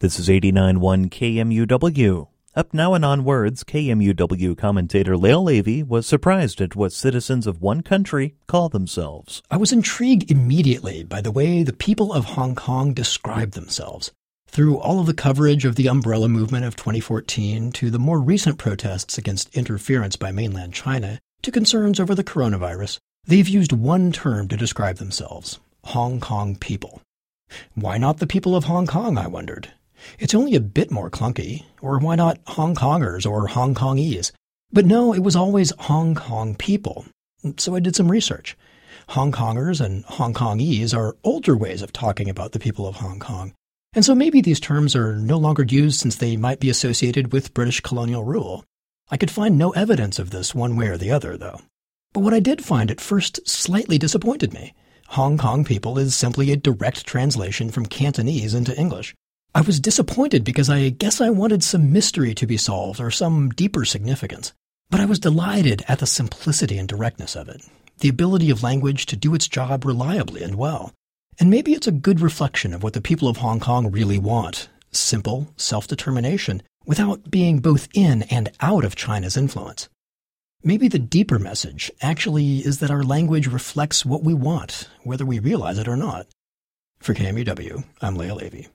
This is 89.1 KMUW. Up now and OnWords, KMUW commentator Lael Ewy was surprised at what citizens of one country call themselves. I was intrigued immediately by the way the people of Hong Kong describe themselves. Through all of the coverage of the umbrella movement of 2014 to the more recent protests against interference by mainland China to concerns over the coronavirus, they've used one term to describe themselves Hong Kong people. Why not the people of Hong Kong, I wondered. It's only a bit more clunky, or why not Hong Kongers or Hong Kongese? But no, it was always Hong Kong people. So I did some research. Hong Kongers and Hong Kongese are older ways of talking about the people of Hong Kong. And so maybe these terms are no longer used since they might be associated with British colonial rule. I could find no evidence of this one way or the other, though. But what I did find at first slightly disappointed me. Hong Kong people is simply a direct translation from Cantonese into English. I was disappointed because I guess I wanted some mystery to be solved or some deeper significance. But I was delighted at the simplicity and directness of it, the ability of language to do its job reliably and well. And maybe it's a good reflection of what the people of Hong Kong really want simple self determination without being both in and out of China's influence. Maybe the deeper message actually is that our language reflects what we want, whether we realize it or not. For KMUW, I'm Lael Ewy.